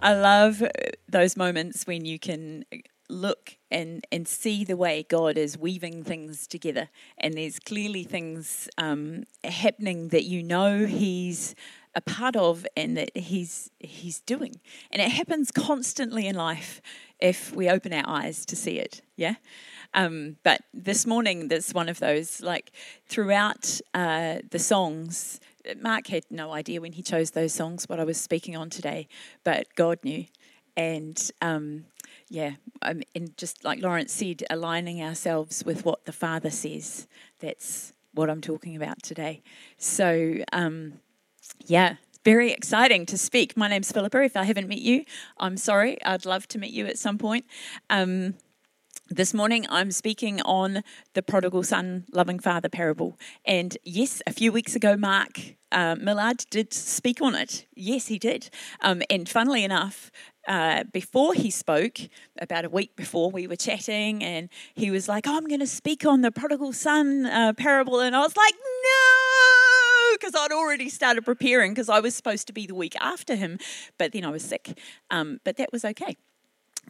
I love those moments when you can look and and see the way God is weaving things together, and there's clearly things um, happening that you know He's a part of and that He's He's doing, and it happens constantly in life if we open our eyes to see it. Yeah. Um, but this morning, there's one of those like throughout uh, the songs. Mark had no idea when he chose those songs what I was speaking on today, but God knew, and um, yeah, um, and just like Lawrence said, aligning ourselves with what the Father says. That's what I'm talking about today. So, um, yeah, very exciting to speak. My name's Philippa. If I haven't met you, I'm sorry. I'd love to meet you at some point. Um, this morning, I'm speaking on the prodigal son, loving father parable. And yes, a few weeks ago, Mark uh, Millard did speak on it. Yes, he did. Um, and funnily enough, uh, before he spoke, about a week before, we were chatting, and he was like, oh, I'm going to speak on the prodigal son uh, parable. And I was like, no, because I'd already started preparing because I was supposed to be the week after him, but then I was sick. Um, but that was okay.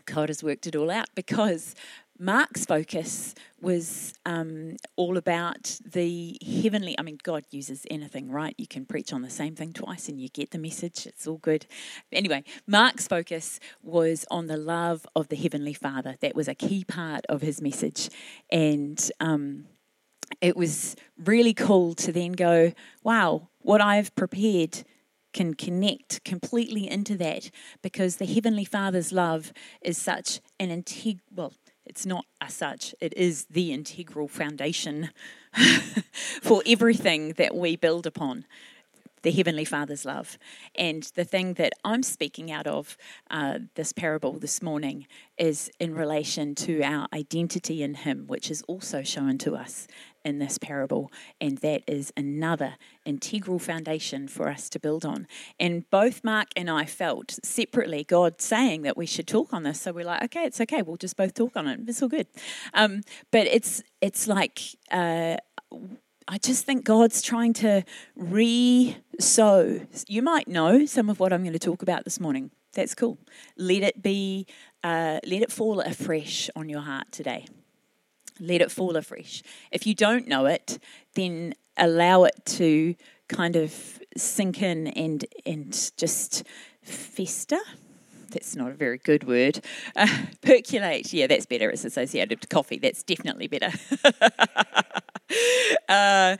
God has worked it all out because Mark's focus was um, all about the heavenly. I mean, God uses anything, right? You can preach on the same thing twice and you get the message. It's all good. Anyway, Mark's focus was on the love of the Heavenly Father. That was a key part of his message. And um, it was really cool to then go, wow, what I've prepared can connect completely into that because the Heavenly Father's love is such an integral, well, it's not as such, it is the integral foundation for everything that we build upon the Heavenly Father's love. And the thing that I'm speaking out of uh, this parable this morning is in relation to our identity in Him, which is also shown to us in this parable. And that is another integral foundation for us to build on. And both Mark and I felt separately God saying that we should talk on this. So we're like, okay, it's okay. We'll just both talk on it. It's all good. Um, but it's, it's like, uh, I just think God's trying to re sow. You might know some of what I'm going to talk about this morning. That's cool. Let it be, uh, let it fall afresh on your heart today. Let it fall afresh. If you don't know it, then allow it to kind of sink in and and just fester that's not a very good word. Uh, percolate, yeah, that's better. It's associated with coffee. That's definitely better. uh,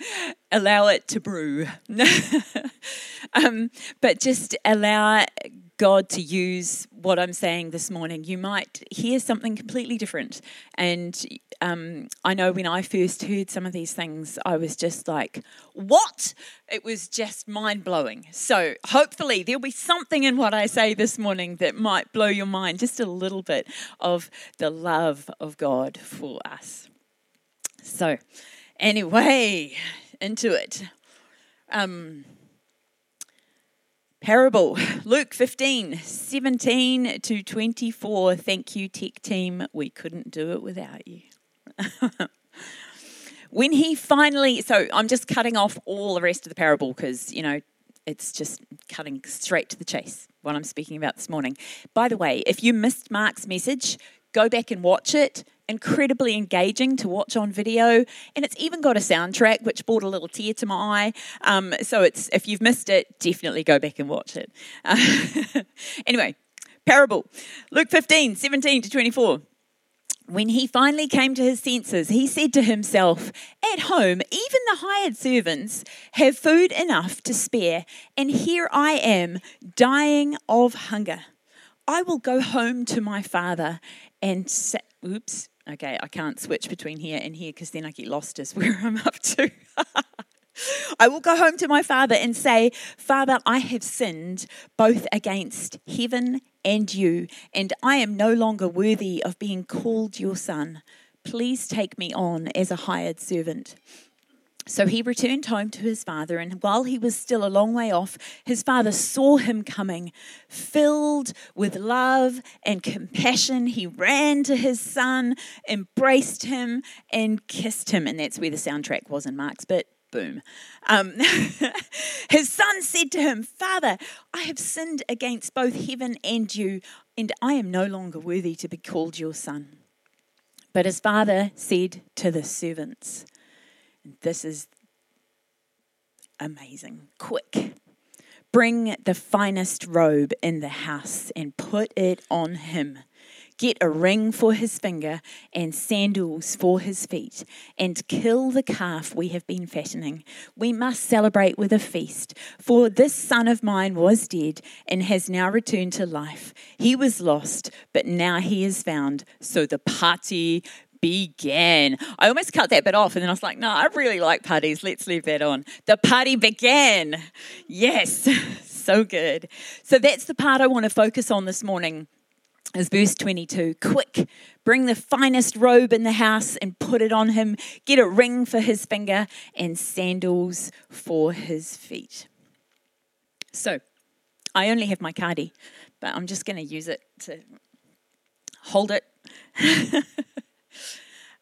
allow it to brew. um, but just allow God to use what I'm saying this morning. You might hear something completely different. And um, I know when I first heard some of these things, I was just like, what? It was just mind blowing. So hopefully there'll be something in what I say this morning that might blow your mind just a little bit of the love of God for us. So, anyway, into it. Um, Parable, Luke 15, 17 to 24. Thank you, tech team. We couldn't do it without you. when he finally, so I'm just cutting off all the rest of the parable because, you know, it's just cutting straight to the chase, what I'm speaking about this morning. By the way, if you missed Mark's message, go back and watch it incredibly engaging to watch on video, and it's even got a soundtrack which brought a little tear to my eye. Um, so it's if you've missed it, definitely go back and watch it. Uh, anyway, parable, Luke 15, 17 to 24. When he finally came to his senses, he said to himself, At home, even the hired servants have food enough to spare, and here I am dying of hunger. I will go home to my father and say, oops, Okay, I can't switch between here and here because then I get lost as where I'm up to. I will go home to my father and say, Father, I have sinned both against heaven and you, and I am no longer worthy of being called your son. Please take me on as a hired servant. So he returned home to his father, and while he was still a long way off, his father saw him coming. Filled with love and compassion, he ran to his son, embraced him, and kissed him. And that's where the soundtrack was in Mark's bit. Boom. Um, his son said to him, Father, I have sinned against both heaven and you, and I am no longer worthy to be called your son. But his father said to the servants, This is amazing. Quick, bring the finest robe in the house and put it on him Get a ring for his finger and sandals for his feet, and kill the calf we have been fattening. We must celebrate with a feast, for this son of mine was dead and has now returned to life. He was lost, but now he is found. So the party began. I almost cut that bit off and then I was like, no, I really like parties. Let's leave that on. The party began. Yes, so good. So that's the part I want to focus on this morning is verse 22 Quick, bring the finest robe in the house and put it on him. Get a ring for his finger and sandals for his feet. So, I only have my cardi, but I'm just going to use it to hold it.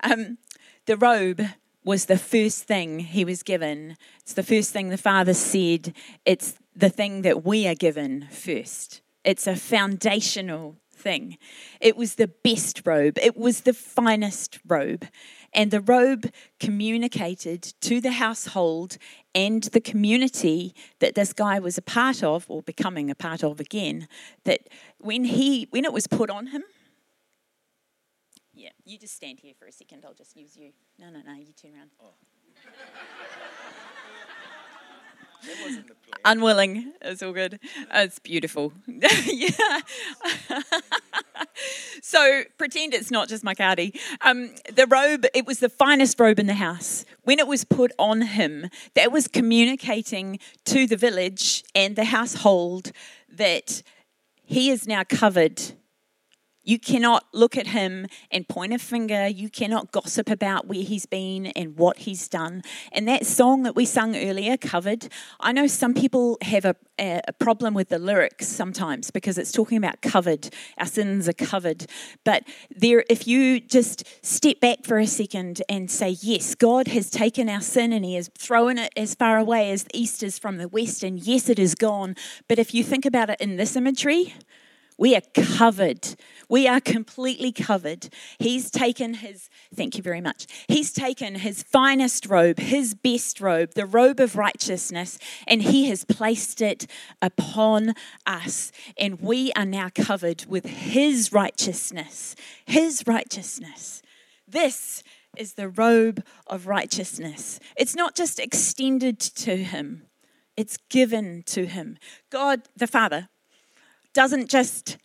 um, the robe was the first thing he was given. It's the first thing the Father said. It's the thing that we are given first. It's a foundational thing. It was the best robe, it was the finest robe. And the robe communicated to the household and the community that this guy was a part of, or becoming a part of again, that when he when it was put on him, yeah, you just stand here for a second. I'll just use you. No, no, no, you turn around. Oh. Unwilling. It's all good. It's beautiful. yeah. so pretend it's not just my cardi. Um, the robe, it was the finest robe in the house. When it was put on him, that was communicating to the village and the household that he is now covered you cannot look at him and point a finger. You cannot gossip about where he's been and what he's done. And that song that we sung earlier, covered, I know some people have a, a problem with the lyrics sometimes because it's talking about covered. Our sins are covered. But there, if you just step back for a second and say, Yes, God has taken our sin and he has thrown it as far away as the east is from the west, and yes, it is gone. But if you think about it in this imagery, we are covered. We are completely covered. He's taken his, thank you very much. He's taken his finest robe, his best robe, the robe of righteousness, and he has placed it upon us. And we are now covered with his righteousness. His righteousness. This is the robe of righteousness. It's not just extended to him, it's given to him. God the Father doesn't just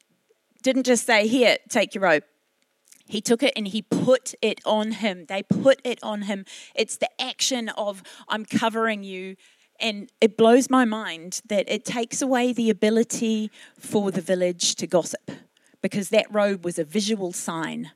didn't just say, Here, take your robe. He took it and he put it on him. They put it on him. It's the action of, I'm covering you. And it blows my mind that it takes away the ability for the village to gossip because that robe was a visual sign.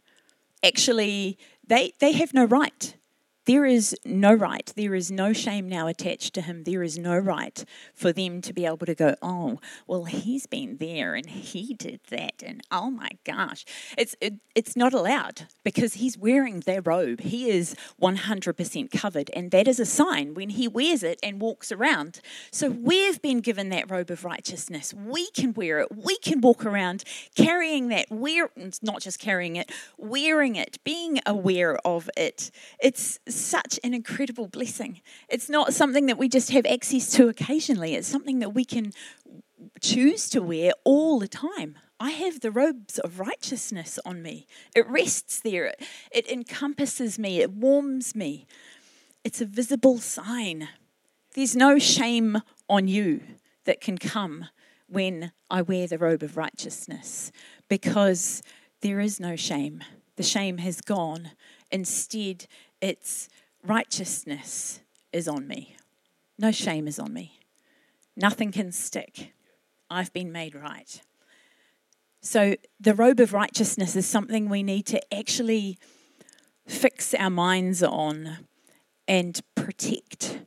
Actually, they, they have no right there is no right, there is no shame now attached to him. There is no right for them to be able to go, oh, well, he's been there and he did that, and oh my gosh. It's, it, it's not allowed because he's wearing their robe. He is 100% covered, and that is a sign when he wears it and walks around. So we've been given that robe of righteousness. We can wear it, we can walk around carrying that, wear, not just carrying it, wearing it, being aware of it. It's such an incredible blessing. It's not something that we just have access to occasionally, it's something that we can choose to wear all the time. I have the robes of righteousness on me. It rests there, it encompasses me, it warms me. It's a visible sign. There's no shame on you that can come when I wear the robe of righteousness because there is no shame. The shame has gone. Instead, it's righteousness is on me. No shame is on me. Nothing can stick. I've been made right. So, the robe of righteousness is something we need to actually fix our minds on and protect.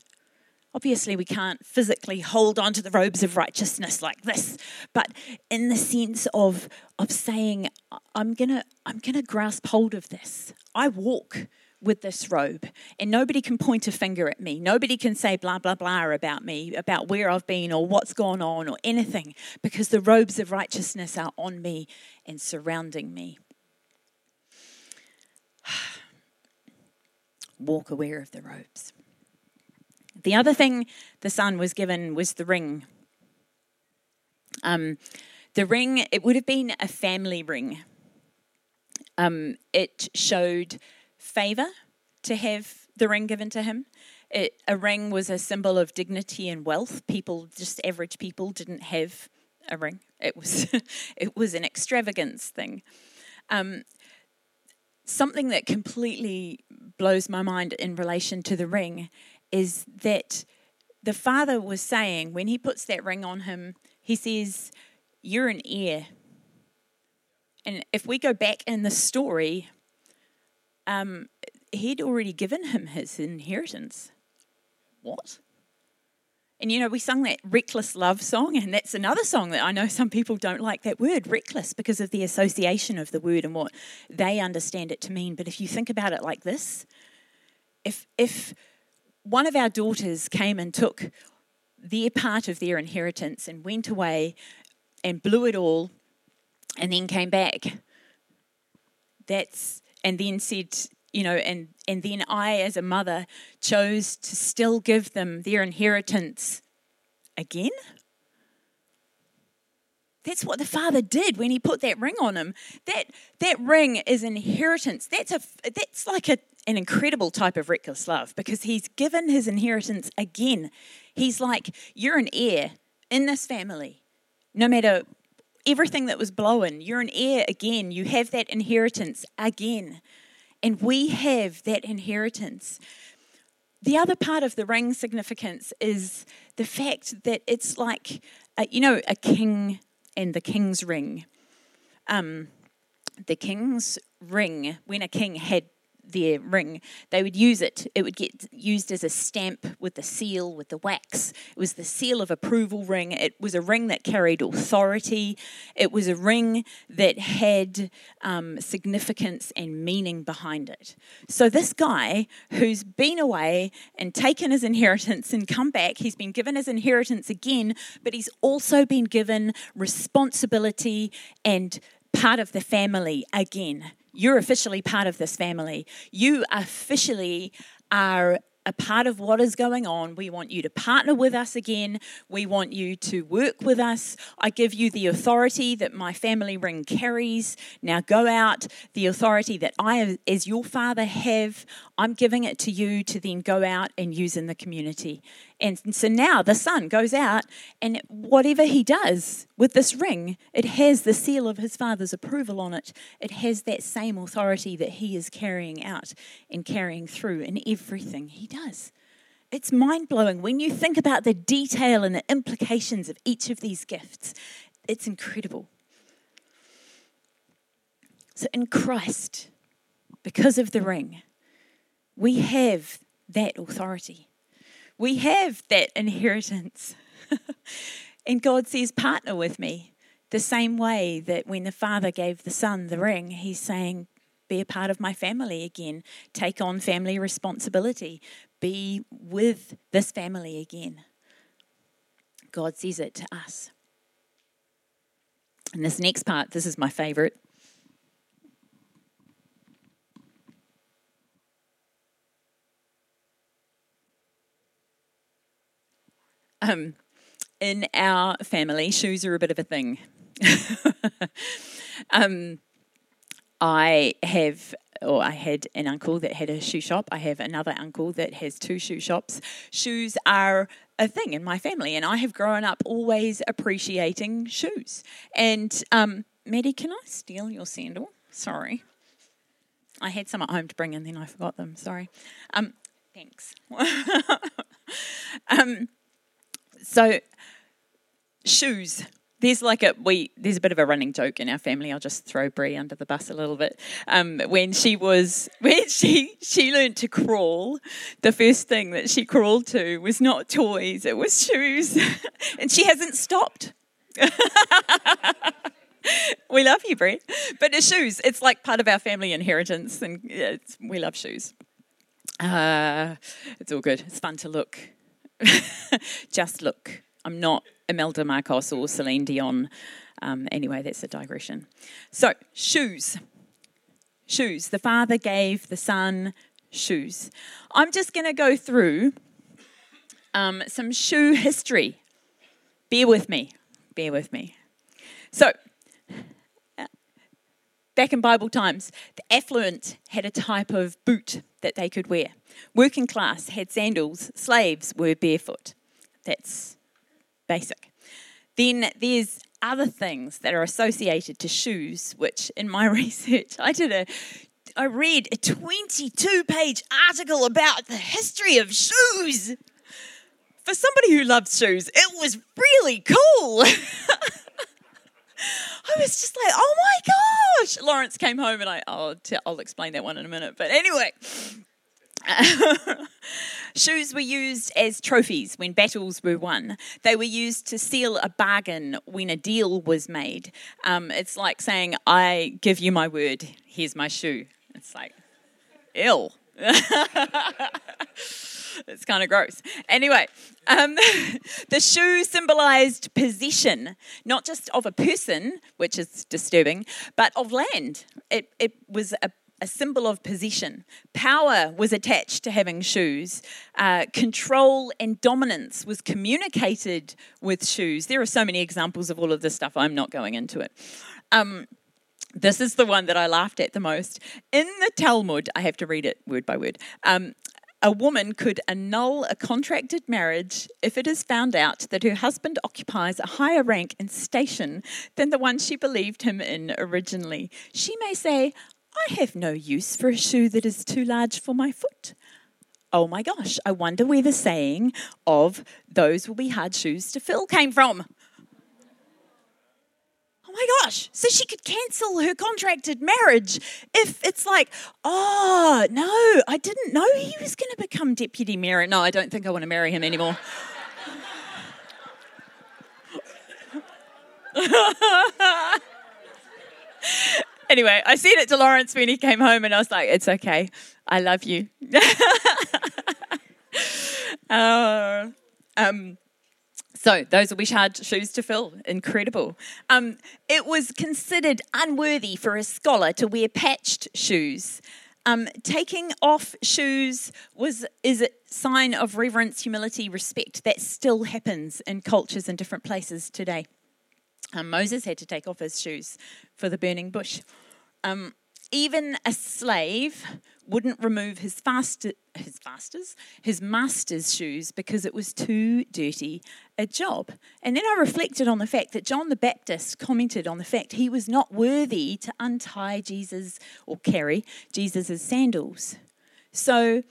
Obviously, we can't physically hold on to the robes of righteousness like this, but in the sense of, of saying, I'm gonna, I'm gonna grasp hold of this. I walk with this robe. And nobody can point a finger at me. Nobody can say blah, blah, blah about me, about where I've been or what's gone on or anything, because the robes of righteousness are on me and surrounding me. Walk aware of the robes. The other thing the son was given was the ring. Um, the ring, it would have been a family ring. Um, it showed favor to have the ring given to him. It, a ring was a symbol of dignity and wealth. People, just average people, didn't have a ring. It was, it was an extravagance thing. Um, something that completely blows my mind in relation to the ring is that the father was saying when he puts that ring on him, he says, You're an heir. And if we go back in the story, um, he'd already given him his inheritance. What? And you know, we sung that reckless love song, and that's another song that I know some people don't like that word, reckless, because of the association of the word and what they understand it to mean. But if you think about it like this, if if one of our daughters came and took their part of their inheritance and went away and blew it all and then came back, that's and then said, you know, and, and then I, as a mother, chose to still give them their inheritance again. That's what the father did when he put that ring on him. That that ring is inheritance. That's a that's like a, an incredible type of reckless love because he's given his inheritance again. He's like, you're an heir in this family. No matter everything that was blown, you're an heir again. You have that inheritance again. And we have that inheritance. The other part of the ring significance is the fact that it's like, a, you know, a king and the king's ring. Um, the king's ring, when a king had their ring, they would use it. It would get used as a stamp with the seal, with the wax. It was the seal of approval ring. It was a ring that carried authority. It was a ring that had um, significance and meaning behind it. So, this guy who's been away and taken his inheritance and come back, he's been given his inheritance again, but he's also been given responsibility and part of the family again you're officially part of this family. You officially are a part of what is going on. We want you to partner with us again. We want you to work with us. I give you the authority that my family ring carries. Now go out. The authority that I, as your father, have, I'm giving it to you to then go out and use in the community. And so now the son goes out, and whatever he does with this ring, it has the seal of his father's approval on it. It has that same authority that he is carrying out and carrying through in everything he does. It's mind blowing when you think about the detail and the implications of each of these gifts. It's incredible. So, in Christ, because of the ring, we have that authority. We have that inheritance. and God says, partner with me. The same way that when the Father gave the Son the ring, He's saying, be a part of my family again, take on family responsibility, be with this family again. God says it to us. And this next part, this is my favorite. Um, in our family, shoes are a bit of a thing. um, I have, or I had an uncle that had a shoe shop. I have another uncle that has two shoe shops. Shoes are a thing in my family, and I have grown up always appreciating shoes. And um, Maddie, can I steal your sandal? Sorry. I had some at home to bring and then I forgot them. Sorry. Um, thanks. um, so, shoes. There's like a we. There's a bit of a running joke in our family. I'll just throw Brie under the bus a little bit. Um, when she was when she she learned to crawl, the first thing that she crawled to was not toys. It was shoes, and she hasn't stopped. we love you, Brie, But the shoes, it's like part of our family inheritance, and we love shoes. Uh, it's all good. It's fun to look. Just look. I'm not Imelda Marcos or Celine Dion. Um, anyway, that's a digression. So, shoes. Shoes. The father gave the son shoes. I'm just going to go through um, some shoe history. Bear with me. Bear with me. So, back in Bible times, the affluent had a type of boot that they could wear. Working class had sandals, slaves were barefoot. That's basic. Then there's other things that are associated to shoes, which in my research, I did a I read a 22 page article about the history of shoes. For somebody who loves shoes, it was really cool. I was just like, oh my gosh. Lawrence came home and I, I'll, t- I'll explain that one in a minute. But anyway, Shoes were used as trophies when battles were won. They were used to seal a bargain when a deal was made. Um, it's like saying, I give you my word, here's my shoe. It's like, ill. it's kind of gross. Anyway, um, the shoe symbolized possession, not just of a person, which is disturbing, but of land. It, it was a a symbol of possession. Power was attached to having shoes. Uh, control and dominance was communicated with shoes. There are so many examples of all of this stuff. I'm not going into it. Um, this is the one that I laughed at the most. In the Talmud, I have to read it word by word. Um, a woman could annul a contracted marriage if it is found out that her husband occupies a higher rank and station than the one she believed him in originally. She may say, I have no use for a shoe that is too large for my foot. Oh my gosh, I wonder where the saying of those will be hard shoes to fill came from. My gosh, so she could cancel her contracted marriage if it's like, oh no, I didn't know he was going to become deputy mayor. No, I don't think I want to marry him anymore. anyway, I said it to Lawrence when he came home, and I was like, "It's okay, I love you." uh, um, so those be hard shoes to fill. Incredible. Um, it was considered unworthy for a scholar to wear patched shoes. Um, taking off shoes was is a sign of reverence, humility, respect. That still happens in cultures in different places today. Um, Moses had to take off his shoes for the burning bush. Um, even a slave wouldn't remove his faster, his fasters, his master's shoes because it was too dirty a job. And then I reflected on the fact that John the Baptist commented on the fact he was not worthy to untie Jesus or carry Jesus' sandals. So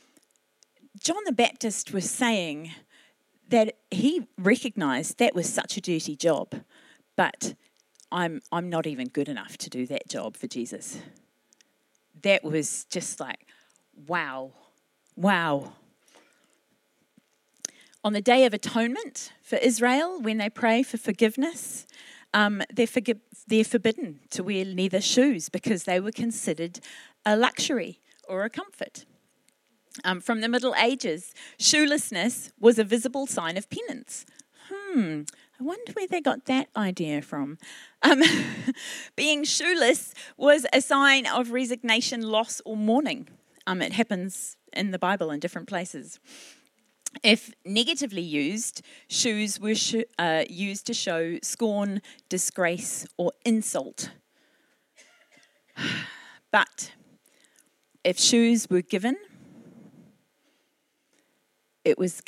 John the Baptist was saying that he recognized that was such a dirty job, but I'm, I'm not even good enough to do that job for Jesus. That was just like, wow, wow. On the Day of Atonement for Israel, when they pray for forgiveness, um, they're, forgi- they're forbidden to wear leather shoes because they were considered a luxury or a comfort. Um, from the Middle Ages, shoelessness was a visible sign of penance. Hmm, I wonder where they got that idea from. Um, being shoeless was a sign of resignation, loss, or mourning. Um, it happens in the Bible in different places. If negatively used, shoes were sh- uh, used to show scorn, disgrace, or insult. But if shoes were given, it was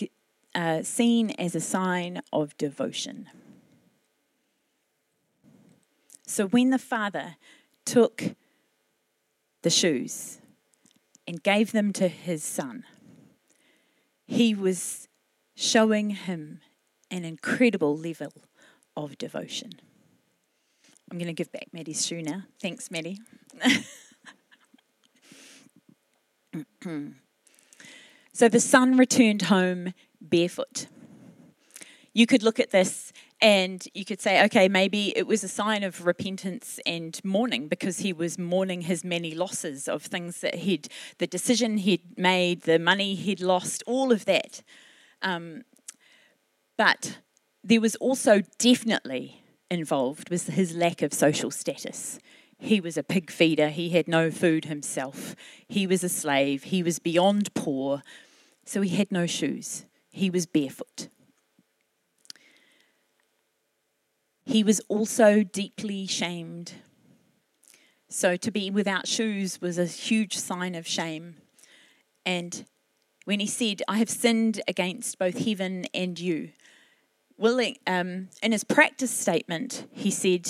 uh, seen as a sign of devotion. So when the father took the shoes and gave them to his son, he was showing him an incredible level of devotion. I'm going to give back Maddie's shoe now. Thanks, Maddie. so the son returned home barefoot. You could look at this And you could say, okay, maybe it was a sign of repentance and mourning because he was mourning his many losses of things that he'd, the decision he'd made, the money he'd lost, all of that. Um, but there was also definitely involved was his lack of social status. He was a pig feeder. He had no food himself. He was a slave. He was beyond poor. So he had no shoes. He was barefoot. He was also deeply shamed. So to be without shoes was a huge sign of shame. And when he said, I have sinned against both heaven and you, willing, um, in his practice statement, he said,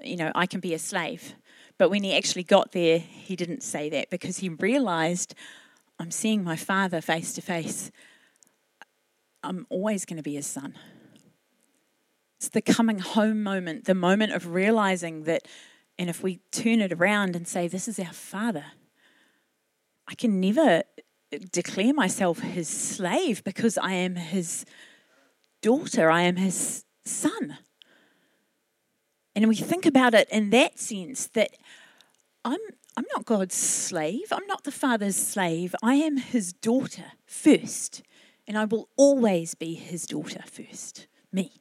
you know, I can be a slave. But when he actually got there, he didn't say that because he realized, I'm seeing my father face to face. I'm always going to be his son. It's the coming home moment, the moment of realizing that, and if we turn it around and say, This is our Father, I can never declare myself his slave because I am his daughter, I am his son. And we think about it in that sense that I'm, I'm not God's slave, I'm not the Father's slave, I am his daughter first, and I will always be his daughter first, me.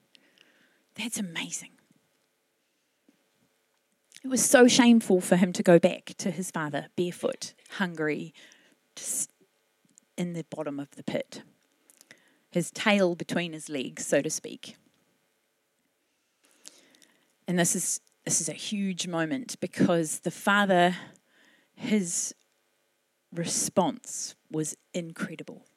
That's amazing. It was so shameful for him to go back to his father barefoot, hungry, just in the bottom of the pit, his tail between his legs, so to speak. And this is this is a huge moment because the father his response was incredible.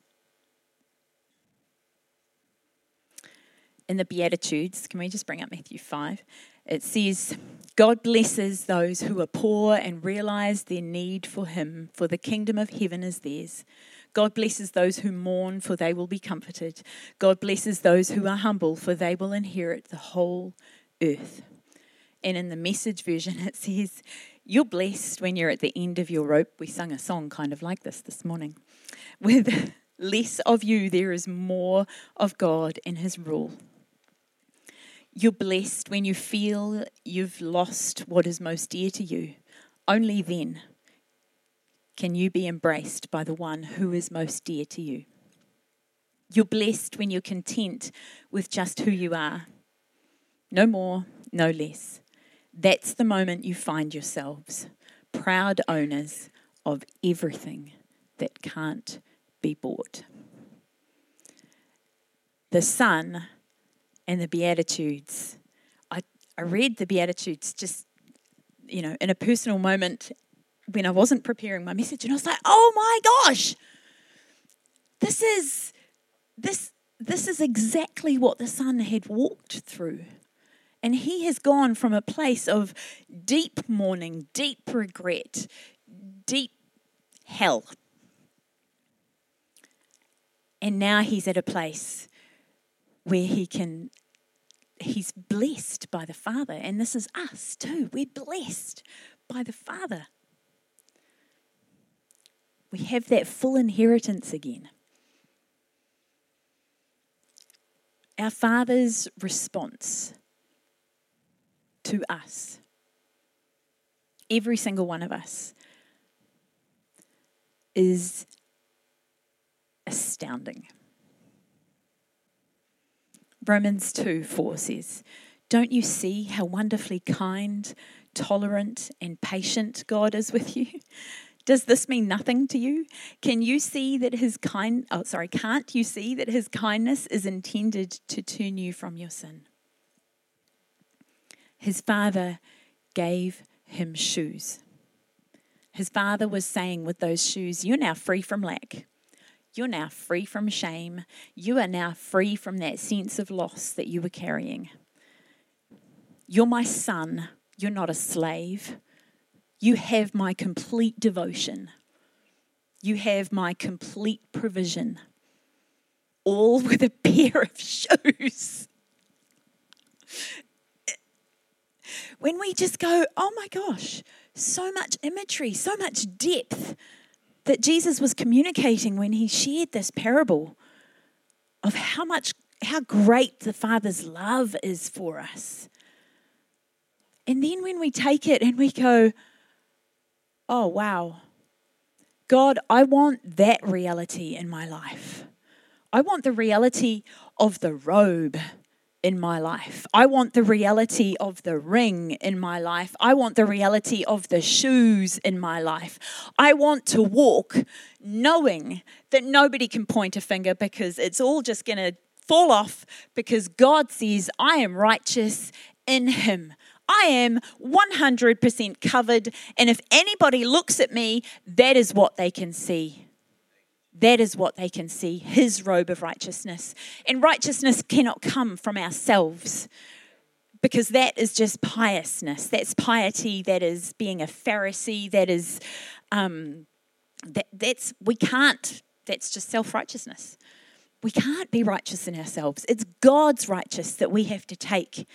In the Beatitudes, can we just bring up Matthew 5? It says, God blesses those who are poor and realize their need for Him, for the kingdom of heaven is theirs. God blesses those who mourn, for they will be comforted. God blesses those who are humble, for they will inherit the whole earth. And in the message version, it says, You're blessed when you're at the end of your rope. We sung a song kind of like this this morning. With less of you, there is more of God and His rule. You're blessed when you feel you've lost what is most dear to you. Only then can you be embraced by the one who is most dear to you. You're blessed when you're content with just who you are. No more, no less. That's the moment you find yourselves proud owners of everything that can't be bought. The Son and the Beatitudes. I, I read the Beatitudes just, you know, in a personal moment when I wasn't preparing my message, and I was like, oh my gosh, this is this this is exactly what the son had walked through. And he has gone from a place of deep mourning, deep regret, deep hell. And now he's at a place where he can he's blessed by the Father. And this is us too. We're blessed by the Father. We have that full inheritance again. Our Father's response to us, every single one of us, is astounding. Romans 2 4 says, Don't you see how wonderfully kind, tolerant, and patient God is with you? Does this mean nothing to you? Can you see that his kind oh sorry, can't you see that his kindness is intended to turn you from your sin? His father gave him shoes. His father was saying with those shoes, You're now free from lack. You're now free from shame. You are now free from that sense of loss that you were carrying. You're my son. You're not a slave. You have my complete devotion. You have my complete provision, all with a pair of shoes. When we just go, oh my gosh, so much imagery, so much depth that Jesus was communicating when he shared this parable of how much how great the Father's love is for us. And then when we take it and we go, oh, wow, God, I want that reality in my life. I want the reality of the robe in my life. I want the reality of the ring in my life. I want the reality of the shoes in my life. I want to walk knowing that nobody can point a finger because it's all just going to fall off because God says, I am righteous in Him. I am 100% covered. And if anybody looks at me, that is what they can see. That is what they can see his robe of righteousness. And righteousness cannot come from ourselves because that is just piousness. That's piety. That is being a Pharisee. That is, um, that, that's, we can't, that's just self righteousness. We can't be righteous in ourselves. It's God's righteous that we have to take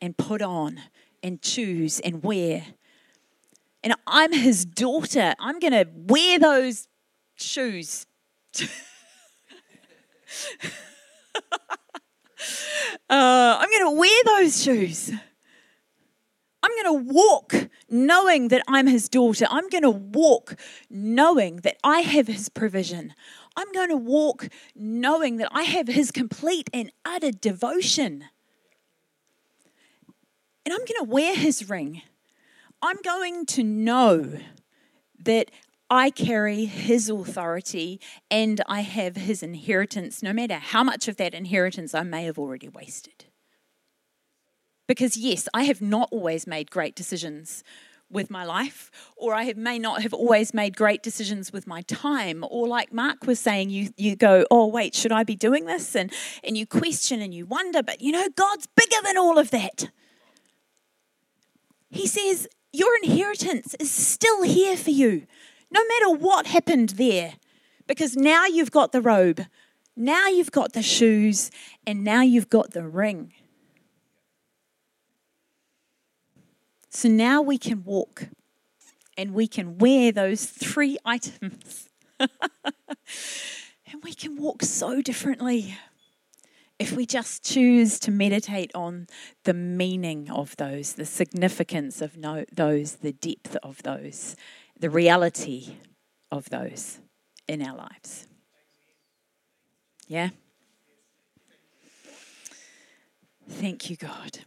and put on and choose and wear. And I'm his daughter. I'm going to wear those shoes uh, I'm going to wear those shoes. I'm going to walk knowing that I'm his daughter. I'm going to walk knowing that I have his provision. I'm going to walk knowing that I have his complete and utter devotion. And I'm going to wear his ring. I'm going to know that I carry his authority and I have his inheritance, no matter how much of that inheritance I may have already wasted. Because, yes, I have not always made great decisions with my life, or I have, may not have always made great decisions with my time. Or, like Mark was saying, you, you go, Oh, wait, should I be doing this? And, and you question and you wonder, but you know, God's bigger than all of that. He says, Your inheritance is still here for you no matter what happened there, because now you've got the robe, now you've got the shoes, and now you've got the ring. So now we can walk and we can wear those three items. and we can walk so differently if we just choose to meditate on the meaning of those, the significance of no, those, the depth of those, the reality of those in our lives. Yeah? Thank you, God.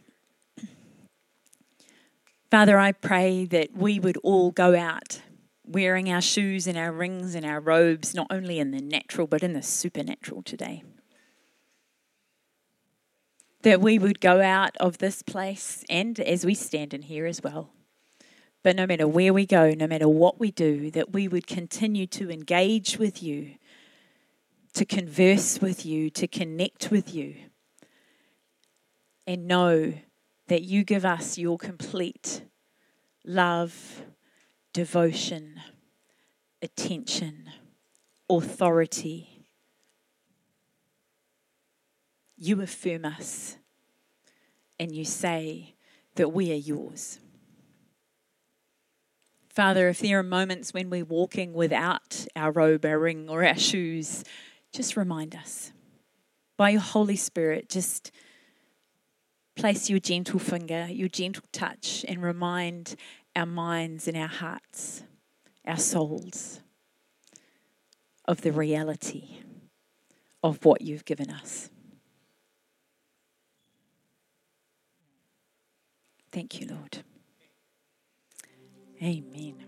Father, I pray that we would all go out wearing our shoes and our rings and our robes, not only in the natural, but in the supernatural today. That we would go out of this place and as we stand in here as well, but no matter where we go, no matter what we do, that we would continue to engage with you, to converse with you, to connect with you, and know that you give us your complete love, devotion, attention, authority. You affirm us and you say that we are yours. Father, if there are moments when we're walking without our robe, our ring, or our shoes, just remind us. By your Holy Spirit, just place your gentle finger, your gentle touch, and remind our minds and our hearts, our souls, of the reality of what you've given us. Thank you, Lord. Amen.